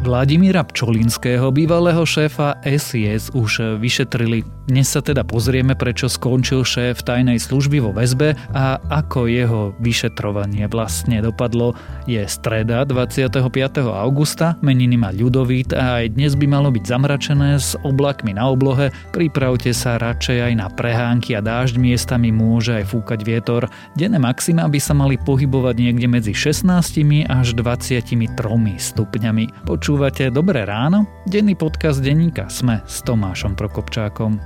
Vladimíra Pčolinského, bývalého šéfa SIS, už vyšetrili. Dnes sa teda pozrieme, prečo skončil šéf tajnej služby vo väzbe a ako jeho vyšetrovanie vlastne dopadlo. Je streda 25. augusta, meniny má ľudovít a aj dnes by malo byť zamračené s oblakmi na oblohe. Pripravte sa radšej aj na prehánky a dážď miestami môže aj fúkať vietor. Denné maxima by sa mali pohybovať niekde medzi 16 až 23 stupňami. Poču Počúvate Dobré ráno? Denný podcast denníka Sme s Tomášom Prokopčákom.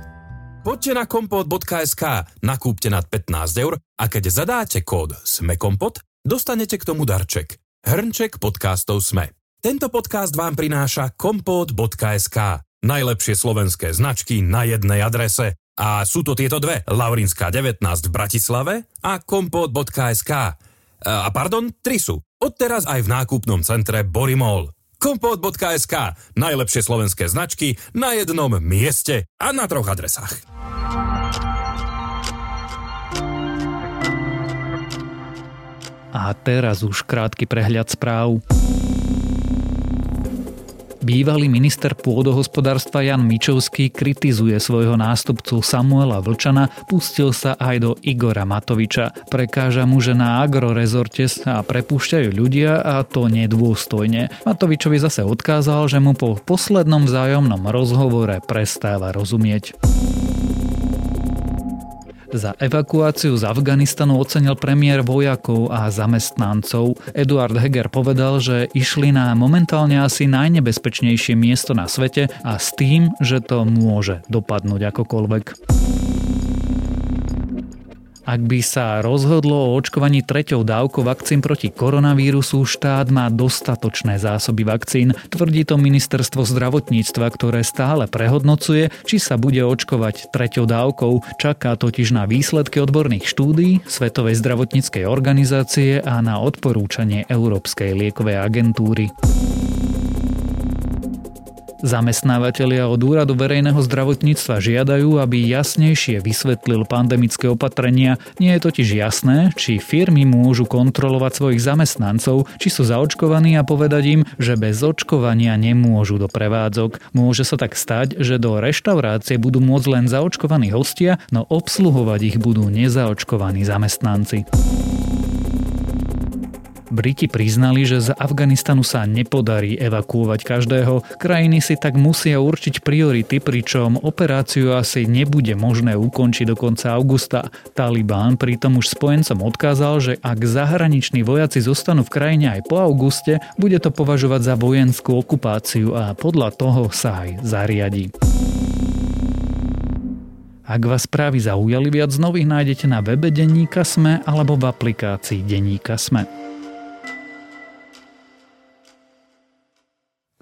Poďte na kompot.sk, nakúpte nad 15 eur a keď zadáte kód SMEKOMPOT, dostanete k tomu darček. Hrnček podcastov SME. Tento podcast vám prináša kompot.sk. Najlepšie slovenské značky na jednej adrese. A sú to tieto dve, Laurinská 19 v Bratislave a kompot.sk. A pardon, tri sú. Odteraz aj v nákupnom centre Borimol kompot.sk. Najlepšie slovenské značky na jednom mieste a na troch adresách. A teraz už krátky prehľad správ. Bývalý minister pôdohospodárstva Jan Mičovský kritizuje svojho nástupcu Samuela Vlčana, pustil sa aj do Igora Matoviča. Prekáža mu, že na agrorezorte sa prepúšťajú ľudia a to nedôstojne. Matovičovi zase odkázal, že mu po poslednom vzájomnom rozhovore prestáva rozumieť. Za evakuáciu z Afganistanu ocenil premiér vojakov a zamestnancov. Eduard Heger povedal, že išli na momentálne asi najnebezpečnejšie miesto na svete a s tým, že to môže dopadnúť akokoľvek. Ak by sa rozhodlo o očkovaní treťou dávkou vakcín proti koronavírusu, štát má dostatočné zásoby vakcín. Tvrdí to ministerstvo zdravotníctva, ktoré stále prehodnocuje, či sa bude očkovať treťou dávkou. Čaká totiž na výsledky odborných štúdí Svetovej zdravotníckej organizácie a na odporúčanie Európskej liekovej agentúry. Zamestnávateľia od Úradu verejného zdravotníctva žiadajú, aby jasnejšie vysvetlil pandemické opatrenia. Nie je totiž jasné, či firmy môžu kontrolovať svojich zamestnancov, či sú zaočkovaní a povedať im, že bez očkovania nemôžu do prevádzok. Môže sa tak stať, že do reštaurácie budú môcť len zaočkovaní hostia, no obsluhovať ich budú nezaočkovaní zamestnanci. Briti priznali, že z Afganistanu sa nepodarí evakuovať každého. Krajiny si tak musia určiť priority, pričom operáciu asi nebude možné ukončiť do konca augusta. Taliban pritom už spojencom odkázal, že ak zahraniční vojaci zostanú v krajine aj po auguste, bude to považovať za vojenskú okupáciu a podľa toho sa aj zariadi. Ak vás správy zaujali, viac nových nájdete na webe Denníka Sme alebo v aplikácii Denníka Sme.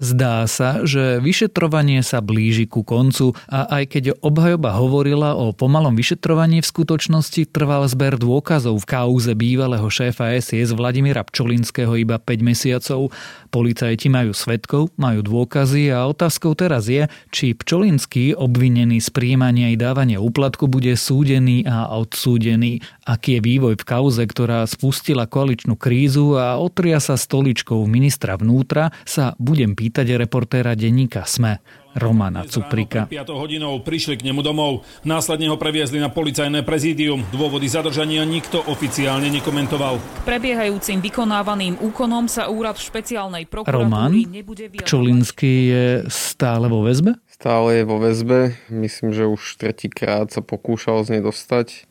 Zdá sa, že vyšetrovanie sa blíži ku koncu a aj keď obhajoba hovorila o pomalom vyšetrovaní, v skutočnosti trval zber dôkazov v kauze bývalého šéfa SIS Vladimíra Pčolinského iba 5 mesiacov. Policajti majú svetkov, majú dôkazy a otázkou teraz je, či Pčolinský, obvinený z príjmania i dávania úplatku, bude súdený a odsúdený. Aký je vývoj v kauze, ktorá spustila koaličnú krízu a otria sa stoličkou ministra vnútra, sa budem pýtať reportéra denníka SME Romana Cuprika. 5 hodinou prišli k nemu domov, následne ho previezli na policajné prezídium. Dôvody zadržania nikto oficiálne nekomentoval. K prebiehajúcim vykonávaným úkonom sa úrad špeciálnej prokuratúry Roman nebude vyjadrovať. Pčolinský je stále vo väzbe? Stále je vo väzbe. Myslím, že už tretíkrát sa pokúšal z nej dostať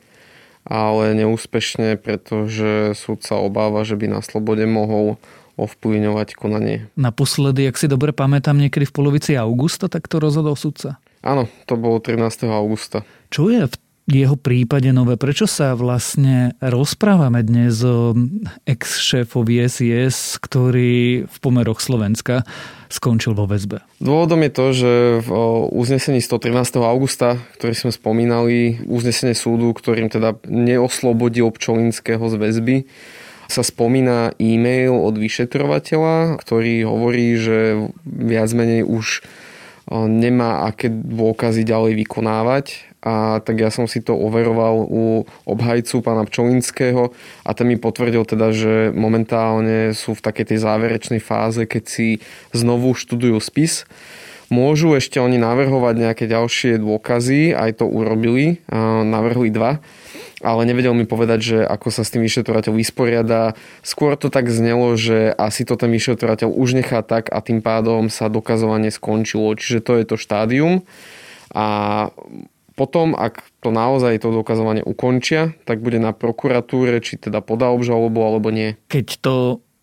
ale neúspešne, pretože súd sa obáva, že by na slobode mohol ovplyvňovať konanie. Naposledy, ak si dobre pamätám, niekedy v polovici augusta, tak to rozhodol sudca. Áno, to bolo 13. augusta. Čo je v jeho prípade nové? Prečo sa vlastne rozprávame dnes o ex-šéfovi SIS, ktorý v pomeroch Slovenska skončil vo väzbe? Dôvodom je to, že v uznesení 113. augusta, ktorý sme spomínali, uznesenie súdu, ktorým teda neoslobodil Pčolinského z väzby, sa spomína e-mail od vyšetrovateľa, ktorý hovorí, že viac menej už nemá aké dôkazy ďalej vykonávať a tak ja som si to overoval u obhajcu pána Pčolinského a ten mi potvrdil teda, že momentálne sú v takej tej záverečnej fáze, keď si znovu študujú spis. Môžu ešte oni navrhovať nejaké ďalšie dôkazy, aj to urobili, navrhli dva ale nevedel mi povedať, že ako sa s tým vyšetrovateľ vysporiada. Skôr to tak znelo, že asi to ten vyšetrovateľ už nechá tak a tým pádom sa dokazovanie skončilo. Čiže to je to štádium. A potom, ak to naozaj to dokazovanie ukončia, tak bude na prokuratúre, či teda podá obžalobu alebo nie. Keď to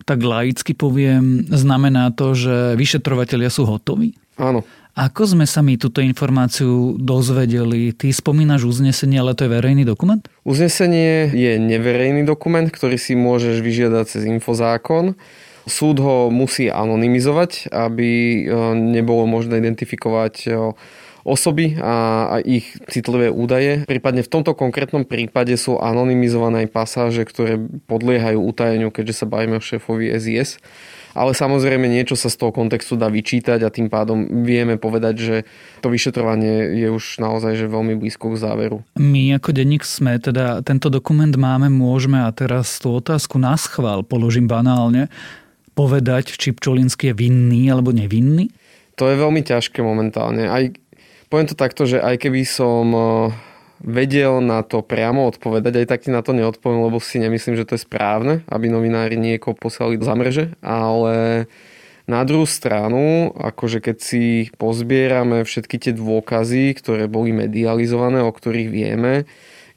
tak laicky poviem, znamená to, že vyšetrovateľia sú hotoví? Áno. Ako sme sa my túto informáciu dozvedeli? Ty spomínaš uznesenie, ale to je verejný dokument? Uznesenie je neverejný dokument, ktorý si môžeš vyžiadať cez infozákon. Súd ho musí anonymizovať, aby e, nebolo možné identifikovať e, osoby a, ich citlivé údaje. Prípadne v tomto konkrétnom prípade sú anonymizované aj pasáže, ktoré podliehajú utajeniu, keďže sa bavíme o šéfovi SIS ale samozrejme niečo sa z toho kontextu dá vyčítať a tým pádom vieme povedať, že to vyšetrovanie je už naozaj že veľmi blízko k záveru. My ako denník sme, teda tento dokument máme, môžeme a teraz tú otázku na schvál položím banálne, povedať, či Pčolinský je vinný alebo nevinný? To je veľmi ťažké momentálne. Aj, poviem to takto, že aj keby som vedel na to priamo odpovedať, aj tak ti na to neodpoviem, lebo si nemyslím, že to je správne, aby novinári niekoho poslali za mreže, ale na druhú stranu, akože keď si pozbierame všetky tie dôkazy, ktoré boli medializované, o ktorých vieme,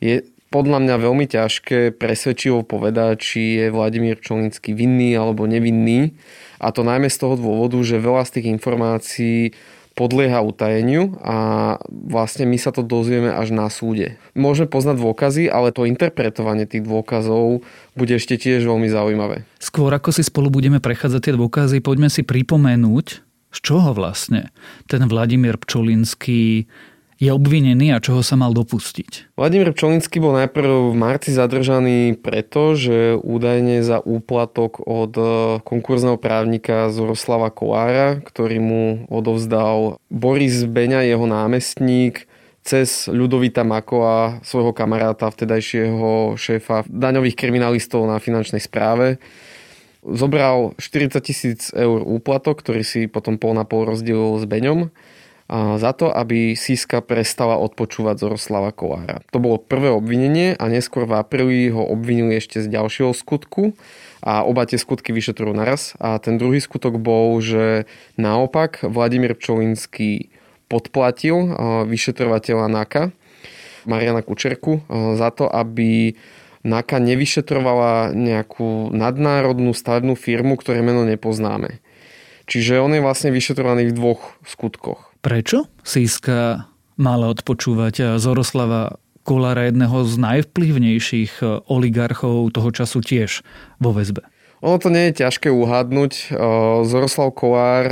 je podľa mňa veľmi ťažké presvedčivo povedať, či je Vladimír Čolnický vinný alebo nevinný. A to najmä z toho dôvodu, že veľa z tých informácií podlieha utajeniu a vlastne my sa to dozvieme až na súde. Môžeme poznať dôkazy, ale to interpretovanie tých dôkazov bude ešte tiež veľmi zaujímavé. Skôr ako si spolu budeme prechádzať tie dôkazy, poďme si pripomenúť, z čoho vlastne ten Vladimír Pčolinský je obvinený a čoho sa mal dopustiť? Vladimír Pčolinský bol najprv v marci zadržaný preto, že údajne za úplatok od e, konkurzného právnika Zoroslava Kolára, ktorý mu odovzdal Boris Beňa, jeho námestník, cez Ľudovita Makova, svojho kamaráta, vtedajšieho šéfa daňových kriminalistov na finančnej správe. Zobral 40 tisíc eur úplatok, ktorý si potom pol na pol rozdielil s Beňom za to, aby Siska prestala odpočúvať Zoroslava Kolára. To bolo prvé obvinenie a neskôr v apríli ho obvinili ešte z ďalšieho skutku a oba tie skutky vyšetrujú naraz. A ten druhý skutok bol, že naopak Vladimír Pčolinský podplatil vyšetrovateľa NAKA, Mariana Kučerku, za to, aby NAKA nevyšetrovala nejakú nadnárodnú stavebnú firmu, ktoré meno nepoznáme. Čiže on je vlastne vyšetrovaný v dvoch skutkoch. Prečo Siska mala odpočúvať Zoroslava Kolára, jedného z najvplyvnejších e, oligarchov toho času tiež vo väzbe? Ono to nie je ťažké uhádnuť. E, Zoroslav Kolár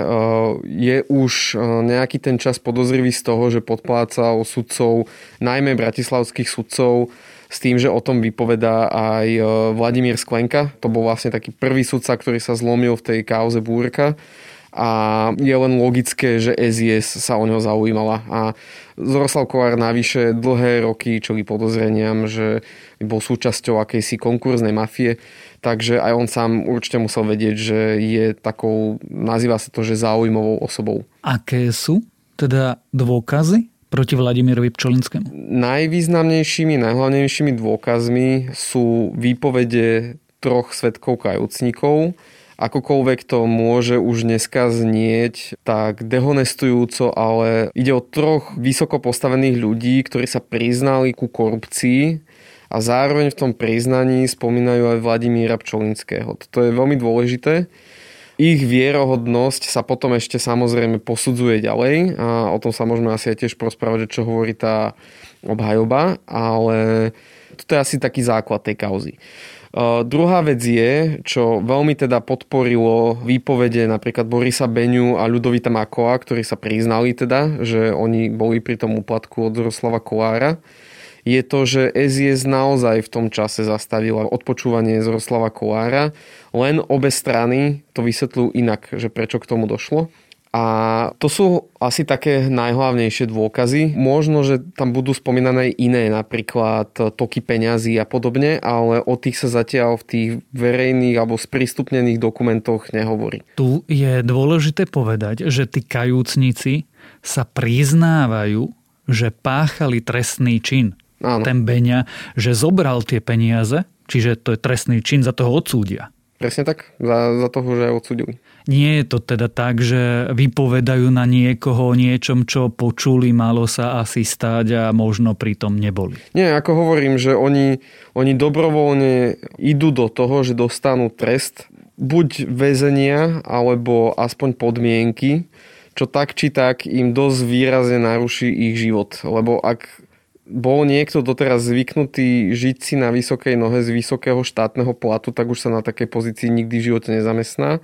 je už nejaký ten čas podozrivý z toho, že podplácal sudcov, najmä bratislavských sudcov, s tým, že o tom vypovedá aj Vladimír Sklenka. To bol vlastne taký prvý sudca, ktorý sa zlomil v tej kauze Búrka a je len logické, že SIS sa o neho zaujímala. A Zoroslav Kolár navyše dlhé roky čeli podozreniam, že bol súčasťou akejsi konkurznej mafie, takže aj on sám určite musel vedieť, že je takou, nazýva sa to, že zaujímavou osobou. Aké sú teda dôkazy proti Vladimirovi Pčolinskému? Najvýznamnejšími, najhlavnejšími dôkazmi sú výpovede troch svetkov kajúcnikov, akokoľvek to môže už dneska znieť tak dehonestujúco, ale ide o troch vysoko postavených ľudí, ktorí sa priznali ku korupcii a zároveň v tom priznaní spomínajú aj Vladimíra Pčolinského. To je veľmi dôležité. Ich vierohodnosť sa potom ešte samozrejme posudzuje ďalej a o tom sa môžeme asi aj tiež prosprávať, čo hovorí tá obhajoba, ale toto je asi taký základ tej kauzy. Uh, druhá vec je, čo veľmi teda podporilo výpovede napríklad Borisa Beňu a Ľudovita Makova, ktorí sa priznali teda, že oni boli pri tom úplatku od Roslava Kolára, je to, že SIS naozaj v tom čase zastavila odpočúvanie z Roslava Kolára, len obe strany to vysvetľujú inak, že prečo k tomu došlo. A to sú asi také najhlavnejšie dôkazy. Možno, že tam budú spomínané iné, napríklad toky peňazí a podobne, ale o tých sa zatiaľ v tých verejných alebo sprístupnených dokumentoch nehovorí. Tu je dôležité povedať, že tí kajúcnici sa priznávajú, že páchali trestný čin. Áno. Ten Beňa, že zobral tie peniaze, čiže to je trestný čin, za toho odsúdia. Presne tak, za, za toho, že odsudili. Nie je to teda tak, že vypovedajú na niekoho o niečom, čo počuli, malo sa asi stáť a možno pritom neboli. Nie, ako hovorím, že oni, oni dobrovoľne idú do toho, že dostanú trest buď väzenia, alebo aspoň podmienky, čo tak či tak im dosť výrazne naruší ich život. Lebo ak bol niekto doteraz zvyknutý žiť si na vysokej nohe z vysokého štátneho platu, tak už sa na takej pozícii nikdy v živote nezamestná.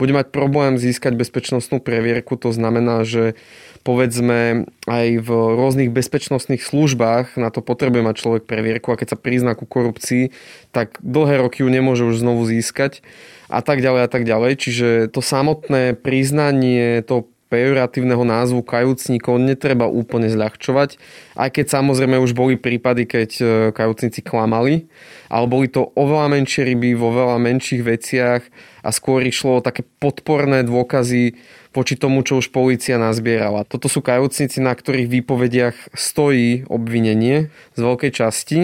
Bude mať problém získať bezpečnostnú previerku, to znamená, že povedzme aj v rôznych bezpečnostných službách na to potrebuje mať človek previerku a keď sa prizná ku korupcii, tak dlhé roky ju nemôže už znovu získať a tak ďalej a tak ďalej. Čiže to samotné priznanie, to pejoratívneho názvu kajúcnikov netreba úplne zľahčovať, aj keď samozrejme už boli prípady, keď e, kajúcnici klamali, ale boli to oveľa menšie ryby vo veľa menších veciach a skôr išlo o také podporné dôkazy voči tomu, čo už policia nazbierala. Toto sú kajúcnici, na ktorých výpovediach stojí obvinenie z veľkej časti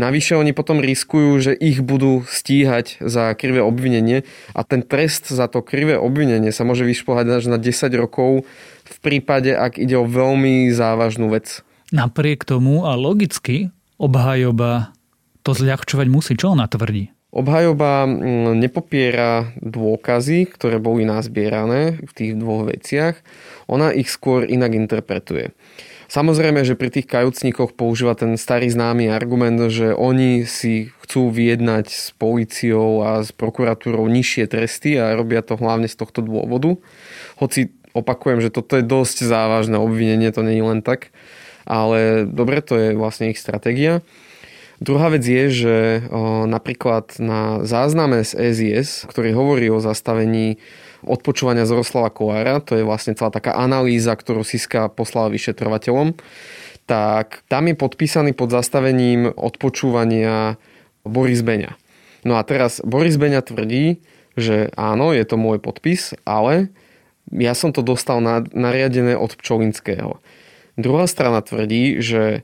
Navyše oni potom riskujú, že ich budú stíhať za krivé obvinenie a ten trest za to krivé obvinenie sa môže vyšplhať až na 10 rokov v prípade, ak ide o veľmi závažnú vec. Napriek tomu a logicky obhajoba to zľahčovať musí. Čo ona tvrdí? Obhajoba mm, nepopiera dôkazy, ktoré boli nazbierané v tých dvoch veciach. Ona ich skôr inak interpretuje. Samozrejme, že pri tých kajúcnikoch používa ten starý známy argument, že oni si chcú vyjednať s policiou a s prokuratúrou nižšie tresty a robia to hlavne z tohto dôvodu. Hoci opakujem, že toto je dosť závažné obvinenie, to nie je len tak. Ale dobre, to je vlastne ich stratégia. Druhá vec je, že napríklad na zázname z SIS, ktorý hovorí o zastavení odpočúvania Zoroslava Kolára, to je vlastne celá taká analýza, ktorú Siska poslala vyšetrovateľom, tak tam je podpísaný pod zastavením odpočúvania Boris Beňa. No a teraz Boris Beňa tvrdí, že áno, je to môj podpis, ale ja som to dostal na, nariadené od Pčolinského. Druhá strana tvrdí, že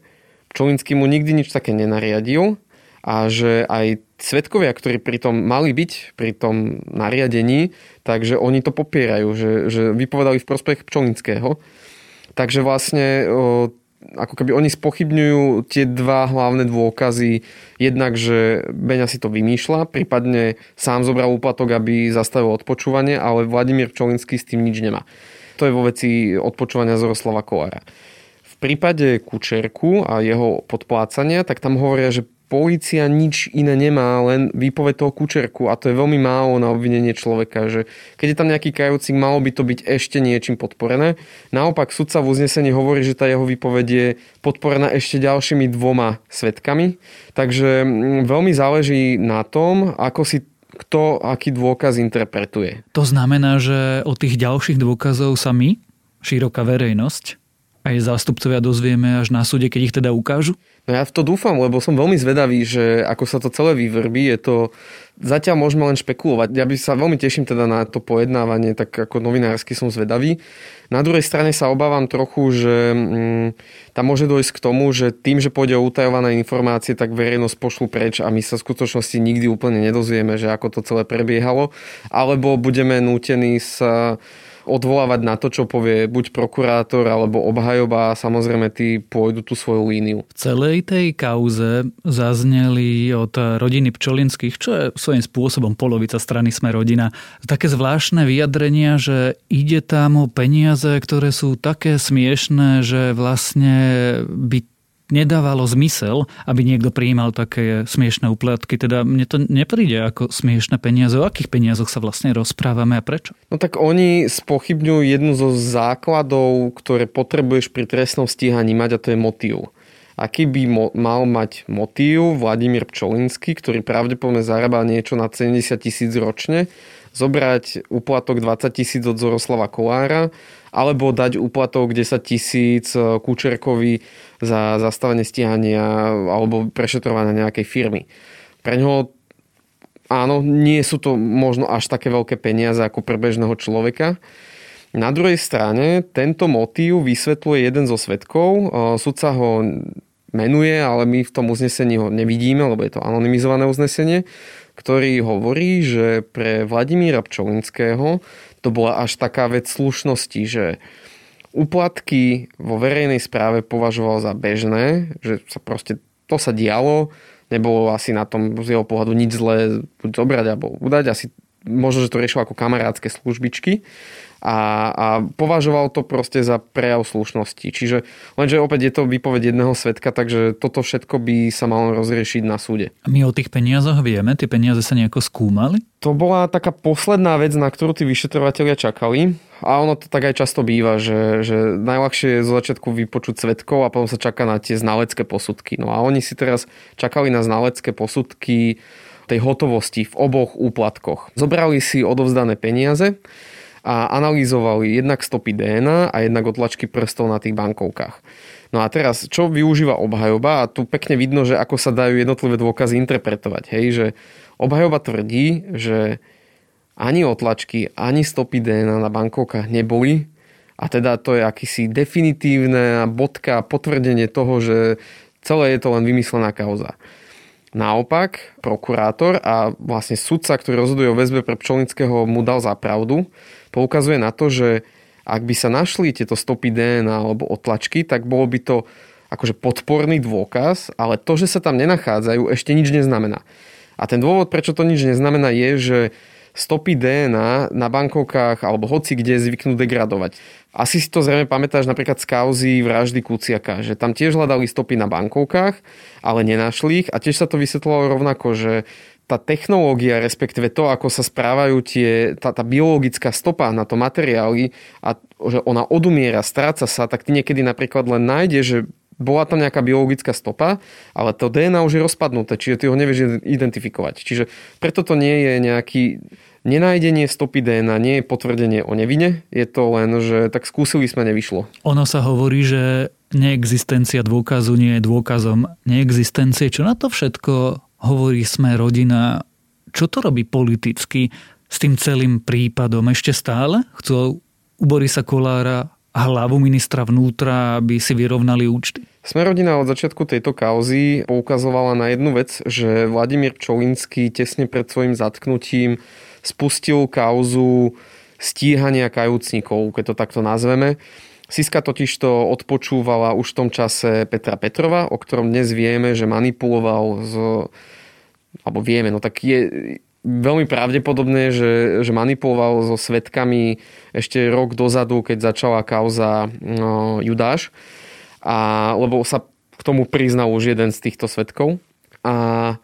Pčolinský mu nikdy nič také nenariadil a že aj svetkovia, ktorí pritom mali byť pri tom nariadení, takže oni to popierajú, že, že vypovedali v prospech Pčolinského. Takže vlastne ako keby oni spochybňujú tie dva hlavné dôkazy. Jednak, že Beňa si to vymýšľa, prípadne sám zobral úplatok, aby zastavil odpočúvanie, ale Vladimír Pčolinský s tým nič nemá. To je vo veci odpočúvania Zoroslava Kolára. V prípade Kučerku a jeho podplácania, tak tam hovoria, že Polícia nič iné nemá, len výpoveď toho kučerku a to je veľmi málo na obvinenie človeka, že keď je tam nejaký kajúcik, malo by to byť ešte niečím podporené. Naopak sudca v uznesení hovorí, že tá jeho výpoveď je podporená ešte ďalšími dvoma svetkami, takže mm, veľmi záleží na tom, ako si kto aký dôkaz interpretuje. To znamená, že od tých ďalších dôkazov sa my, široká verejnosť, aj zástupcovia dozvieme až na súde, keď ich teda ukážu? No ja v to dúfam, lebo som veľmi zvedavý, že ako sa to celé vyvrbí, je to... Zatiaľ môžeme len špekulovať. Ja by sa veľmi teším teda na to pojednávanie, tak ako novinársky som zvedavý. Na druhej strane sa obávam trochu, že mm, tam môže dojsť k tomu, že tým, že pôjde o utajované informácie, tak verejnosť pošlu preč a my sa v skutočnosti nikdy úplne nedozvieme, že ako to celé prebiehalo. Alebo budeme nútení sa odvolávať na to, čo povie buď prokurátor alebo obhajoba a samozrejme tí pôjdu tú svoju líniu. V celej tej kauze zazneli od rodiny Pčolinských, čo je svojím spôsobom polovica strany Sme rodina, také zvláštne vyjadrenia, že ide tam o peniaze, ktoré sú také smiešné, že vlastne by nedávalo zmysel, aby niekto prijímal také smiešné úplatky. Teda mne to nepríde ako smiešné peniaze. O akých peniazoch sa vlastne rozprávame a prečo? No tak oni spochybňujú jednu zo základov, ktoré potrebuješ pri trestnom stíhaní mať a to je motív. aký by mo- mal mať motív Vladimír Pčolinský, ktorý pravdepodobne zarába niečo na 70 tisíc ročne, zobrať úplatok 20 tisíc od Zoroslava Kolára, alebo dať úplatok 10 tisíc e, Kučerkovi za zastavenie stíhania alebo prešetrovania nejakej firmy. Pre ňoho áno, nie sú to možno až také veľké peniaze ako pre bežného človeka, na druhej strane tento motív vysvetľuje jeden zo svetkov. E, sudca ho menuje, ale my v tom uznesení ho nevidíme, lebo je to anonymizované uznesenie, ktorý hovorí, že pre Vladimíra Pčolinského to bola až taká vec slušnosti, že úplatky vo verejnej správe považoval za bežné, že sa proste to sa dialo, nebolo asi na tom z jeho pohľadu nič zlé buď zobrať alebo udať, asi možno, že to riešil ako kamarádske službičky a, a považoval to proste za prejav slušnosti. Čiže lenže opäť je to výpoveď jedného svetka, takže toto všetko by sa malo rozriešiť na súde. A my o tých peniazoch vieme? Tie peniaze sa nejako skúmali? To bola taká posledná vec, na ktorú tí vyšetrovateľia čakali. A ono to tak aj často býva, že, že najľahšie je zo začiatku vypočuť svetkov a potom sa čaká na tie znalecké posudky. No a oni si teraz čakali na znalecké posudky tej hotovosti v oboch úplatkoch. Zobrali si odovzdané peniaze a analyzovali jednak stopy DNA a jednak otlačky prstov na tých bankovkách. No a teraz, čo využíva obhajoba? A tu pekne vidno, že ako sa dajú jednotlivé dôkazy interpretovať. Hej, že obhajoba tvrdí, že ani otlačky, ani stopy DNA na bankovkách neboli a teda to je akýsi definitívne bodka, potvrdenie toho, že celé je to len vymyslená kauza. Naopak, prokurátor a vlastne sudca, ktorý rozhoduje o väzbe pre Pčolnického, mu dal za pravdu poukazuje na to, že ak by sa našli tieto stopy DNA alebo otlačky, tak bolo by to akože podporný dôkaz, ale to, že sa tam nenachádzajú, ešte nič neznamená. A ten dôvod, prečo to nič neznamená, je, že stopy DNA na bankovkách alebo hoci kde zvyknú degradovať. Asi si to zrejme pamätáš napríklad z kauzy vraždy Kuciaka, že tam tiež hľadali stopy na bankovkách, ale nenašli ich. A tiež sa to vysvetlovalo rovnako, že tá technológia, respektíve to, ako sa správajú tie, tá, tá biologická stopa na to materiály a že ona odumiera, stráca sa, tak ty niekedy napríklad len nájde, že bola tam nejaká biologická stopa, ale to DNA už je rozpadnuté, čiže ty ho nevieš identifikovať. Čiže preto to nie je nejaký nenájdenie stopy DNA, nie je potvrdenie o nevine, je to len, že tak skúsili sme, nevyšlo. Ono sa hovorí, že neexistencia dôkazu nie je dôkazom neexistencie. Čo na to všetko hovorí sme rodina, čo to robí politicky s tým celým prípadom? Ešte stále chcú u Borisa Kolára hlavu ministra vnútra, aby si vyrovnali účty? Sme rodina od začiatku tejto kauzy poukazovala na jednu vec, že Vladimír Čolinský tesne pred svojim zatknutím spustil kauzu stíhania kajúcnikov, keď to takto nazveme. Siska totiž to odpočúvala už v tom čase Petra Petrova, o ktorom dnes vieme, že manipuloval s alebo vieme, no tak je veľmi pravdepodobné, že, že manipuloval so svetkami ešte rok dozadu, keď začala kauza no, Judáš, a, lebo sa k tomu priznal už jeden z týchto svetkov. A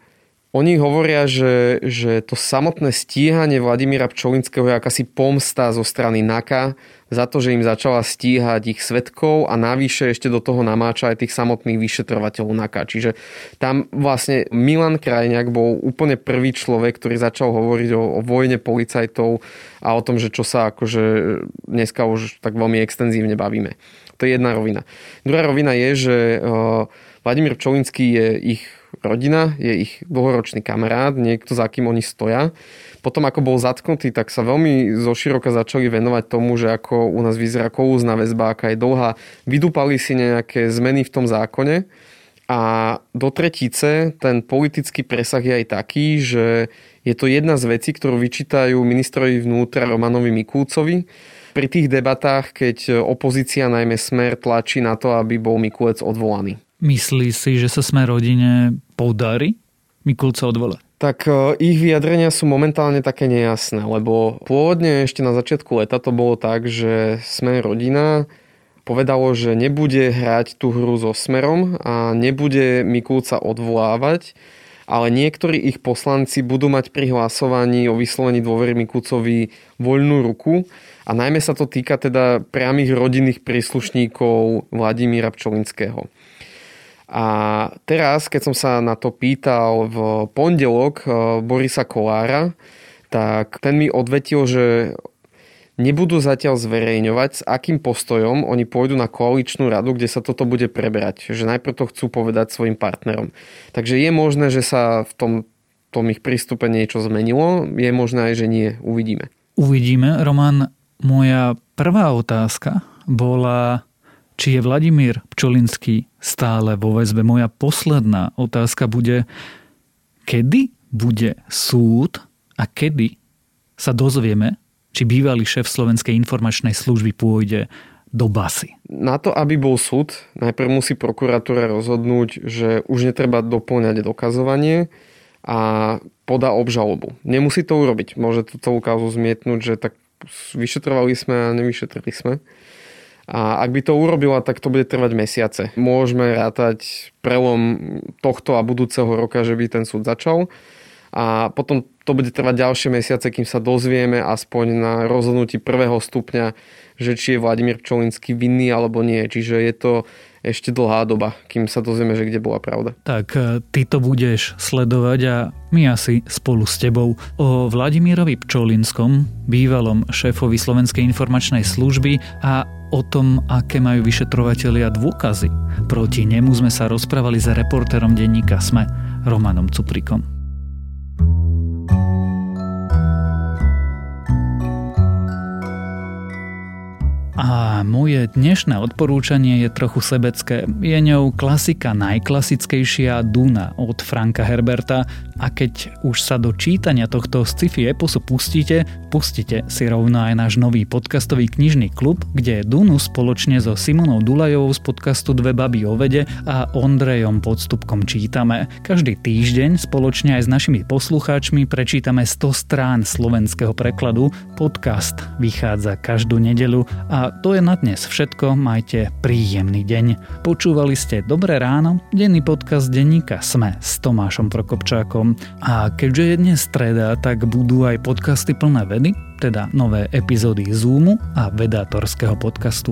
oni hovoria, že, že to samotné stíhanie Vladimíra Pčolinského je akási pomsta zo strany NAKA za to, že im začala stíhať ich svetkov a navyše ešte do toho namáča aj tých samotných vyšetrovateľov NAKA. Čiže tam vlastne Milan Krajňák bol úplne prvý človek, ktorý začal hovoriť o, o vojne policajtov a o tom, že čo sa akože dneska už tak veľmi extenzívne bavíme. To je jedna rovina. Druhá rovina je, že uh, Vladimír Pčolinský je ich rodina, je ich dlhoročný kamarát, niekto, za kým oni stoja. Potom, ako bol zatknutý, tak sa veľmi zoširoka začali venovať tomu, že ako u nás vyzerá kolúzna väzba, aká je dlhá. Vydúpali si nejaké zmeny v tom zákone a do tretice ten politický presah je aj taký, že je to jedna z vecí, ktorú vyčítajú ministrovi vnútra Romanovi Mikulcovi, pri tých debatách, keď opozícia, najmä Smer, tlačí na to, aby bol Mikulec odvolaný. Myslí si, že sa sme rodine podarí Mikulca odvolať? tak e, ich vyjadrenia sú momentálne také nejasné, lebo pôvodne ešte na začiatku leta to bolo tak, že sme rodina povedalo, že nebude hrať tú hru so Smerom a nebude Mikulca odvolávať, ale niektorí ich poslanci budú mať pri hlasovaní o vyslovení dôvery Mikulcovi voľnú ruku a najmä sa to týka teda priamých rodinných príslušníkov Vladimíra Pčolinského. A teraz, keď som sa na to pýtal v pondelok Borisa Kolára, tak ten mi odvetil, že nebudú zatiaľ zverejňovať, s akým postojom oni pôjdu na koaličnú radu, kde sa toto bude preberať. Že najprv to chcú povedať svojim partnerom. Takže je možné, že sa v tom, tom ich prístupe niečo zmenilo. Je možné aj, že nie. Uvidíme. Uvidíme. Roman, moja prvá otázka bola, či je Vladimír Pčolinský stále vo väzbe. Moja posledná otázka bude, kedy bude súd a kedy sa dozvieme, či bývalý šéf Slovenskej informačnej služby pôjde do basy. Na to, aby bol súd, najprv musí prokuratúra rozhodnúť, že už netreba doplňať dokazovanie a podá obžalobu. Nemusí to urobiť. Môže to celú kauzu zmietnúť, že tak vyšetrovali sme a nevyšetrili sme. A ak by to urobila, tak to bude trvať mesiace. Môžeme rátať prelom tohto a budúceho roka, že by ten súd začal a potom to bude trvať ďalšie mesiace, kým sa dozvieme aspoň na rozhodnutí prvého stupňa, že či je Vladimír Pčolinský vinný alebo nie. Čiže je to ešte dlhá doba, kým sa dozvieme, že kde bola pravda. Tak e, ty to budeš sledovať a my asi spolu s tebou. O Vladimírovi Pčolinskom, bývalom šéfovi Slovenskej informačnej služby a o tom, aké majú vyšetrovatelia dôkazy. Proti nemu sme sa rozprávali s reportérom denníka SME, Romanom Cuprikom. A moje dnešné odporúčanie je trochu sebecké. Je ňou klasika najklasickejšia Duna od Franka Herberta a keď už sa do čítania tohto sci-fi eposu pustíte, pustite si rovno aj náš nový podcastový knižný klub, kde Dunu spoločne so Simonou Dulajovou z podcastu Dve baby o vede a Ondrejom Podstupkom čítame. Každý týždeň spoločne aj s našimi poslucháčmi prečítame 100 strán slovenského prekladu. Podcast vychádza každú nedelu a to je na dnes všetko, majte príjemný deň. Počúvali ste Dobré ráno, denný podcast denníka Sme s Tomášom Prokopčákom. A keďže je dnes streda, tak budú aj podcasty plné vedy, teda nové epizódy Zoomu a vedátorského podcastu.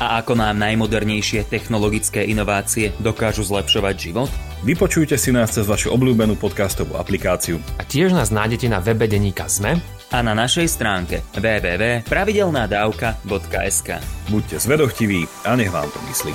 A ako nám najmodernejšie technologické inovácie dokážu zlepšovať život? Vypočujte si nás cez vašu obľúbenú podcastovú aplikáciu. A tiež nás nájdete na webe Deníka Sme a na našej stránke www.pravidelnadavka.sk Buďte zvedochtiví a nech vám to myslí.